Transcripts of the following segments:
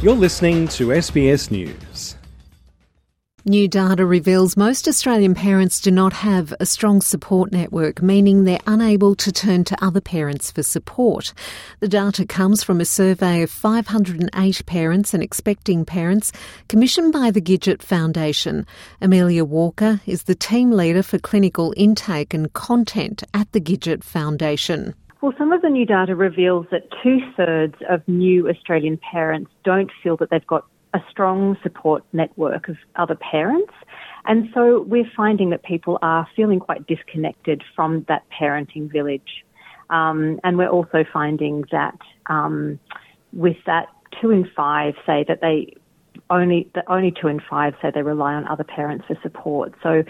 You're listening to SBS News. New data reveals most Australian parents do not have a strong support network, meaning they're unable to turn to other parents for support. The data comes from a survey of 508 parents and expecting parents commissioned by the Gidget Foundation. Amelia Walker is the team leader for clinical intake and content at the Gidget Foundation. Well, some of the new data reveals that two thirds of new Australian parents don't feel that they've got a strong support network of other parents. And so we're finding that people are feeling quite disconnected from that parenting village. Um, and we're also finding that um, with that, two in five say that they only that only two in five say they rely on other parents for support. So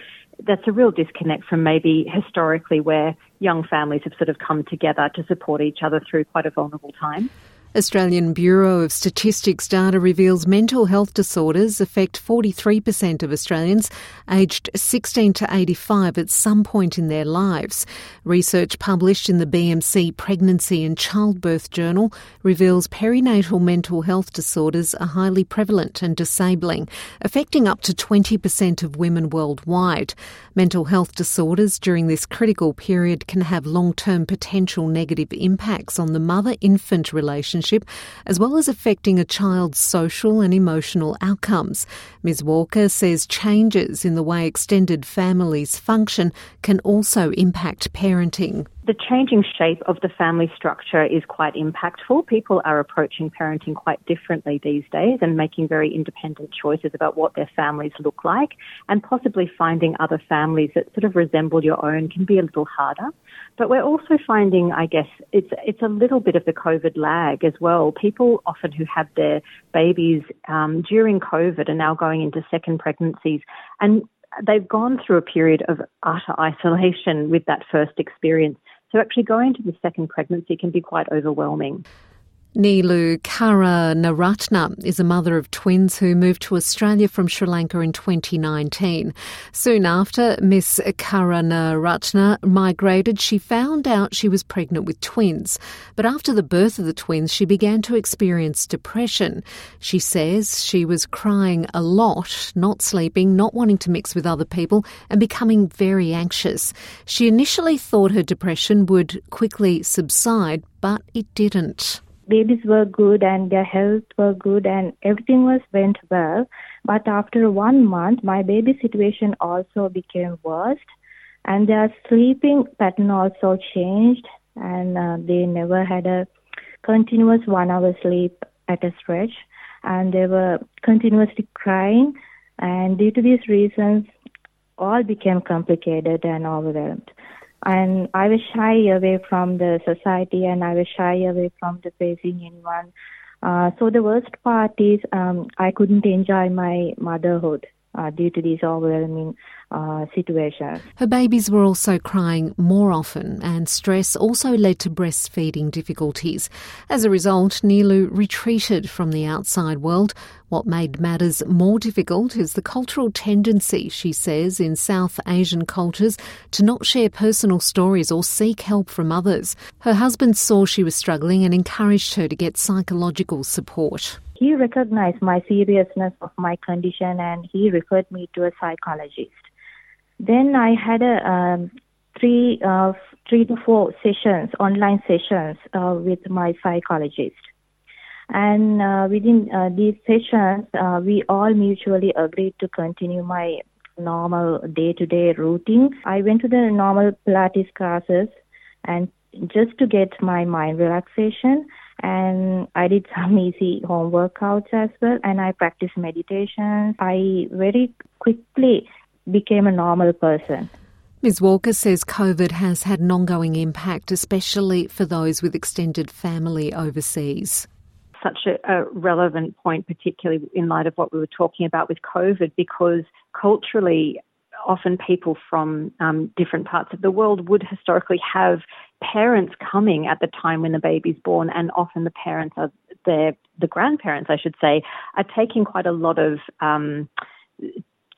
that's a real disconnect from maybe historically where young families have sort of come together to support each other through quite a vulnerable time. Australian Bureau of Statistics data reveals mental health disorders affect 43% of Australians aged 16 to 85 at some point in their lives. Research published in the BMC Pregnancy and Childbirth Journal reveals perinatal mental health disorders are highly prevalent and disabling, affecting up to 20% of women worldwide. Mental health disorders during this critical period can have long-term potential negative impacts on the mother-infant relationship relationship, as well as affecting a child's social and emotional outcomes. Ms. Walker says changes in the way extended families function can also impact parenting the changing shape of the family structure is quite impactful. People are approaching parenting quite differently these days and making very independent choices about what their families look like and possibly finding other families that sort of resemble your own can be a little harder. But we're also finding, I guess, it's, it's a little bit of the COVID lag as well. People often who had their babies um, during COVID are now going into second pregnancies and they've gone through a period of utter isolation with that first experience. So actually going to the second pregnancy can be quite overwhelming. Nilu Karunaratna is a mother of twins who moved to Australia from Sri Lanka in 2019. Soon after Miss Karunaratna migrated, she found out she was pregnant with twins. But after the birth of the twins, she began to experience depression. She says she was crying a lot, not sleeping, not wanting to mix with other people, and becoming very anxious. She initially thought her depression would quickly subside, but it didn't babies were good and their health were good and everything was went well. But after one month, my baby situation also became worse, and their sleeping pattern also changed, and uh, they never had a continuous one-hour sleep at a stretch, and they were continuously crying, and due to these reasons, all became complicated and overwhelmed and I was shy away from the society and I was shy away from the facing anyone. Uh, so the worst part is um, I couldn't enjoy my motherhood uh, due to these overwhelming uh, situations. Her babies were also crying more often, and stress also led to breastfeeding difficulties. As a result, Nilu retreated from the outside world. What made matters more difficult is the cultural tendency, she says, in South Asian cultures to not share personal stories or seek help from others. Her husband saw she was struggling and encouraged her to get psychological support. He recognized my seriousness of my condition and he referred me to a psychologist. Then I had a um, three uh, three to four sessions, online sessions uh, with my psychologist. And uh, within uh, these sessions, uh, we all mutually agreed to continue my normal day-to-day routine. I went to the normal Pilates classes and just to get my mind relaxation and I did some easy home workouts as well and I practiced meditation. I very quickly became a normal person. Ms. Walker says COVID has had an ongoing impact, especially for those with extended family overseas. Such a, a, relevant point, particularly in light of what we were talking about with COVID, because culturally, often people from um, different parts of the world would historically have parents coming at the time when the baby's born, and often the parents are their the grandparents, I should say, are taking quite a lot of um,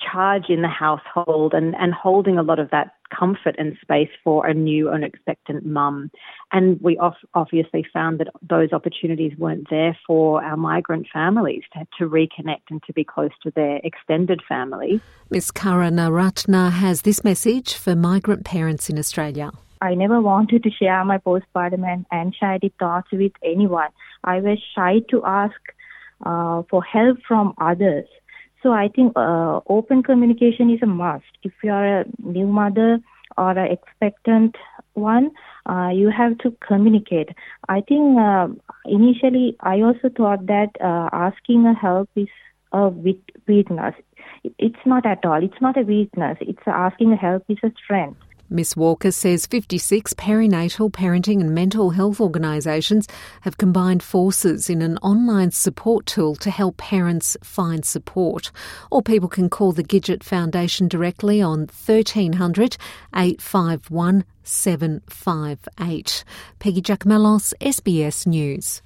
charge in the household and, and holding a lot of that comfort and space for a new and expectant mum. And we obviously found that those opportunities weren't there for our migrant families to, to reconnect and to be close to their extended family. Ms. Karunaratna has this message for migrant parents in Australia. I never wanted to share my postpartum and anxiety thoughts with anyone. I was shy to ask uh, for help from others. So I think uh, open communication is a must. If you are a new mother or an expectant one, uh, you have to communicate. I think uh, initially I also thought that uh, asking a help is a weakness. It's not at all. It's not a weakness. It's asking a help is a strength. Miss Walker says 56 perinatal, parenting, and mental health organisations have combined forces in an online support tool to help parents find support. Or people can call the Gidget Foundation directly on 1300 851 758. Peggy Giakoumelos, SBS News.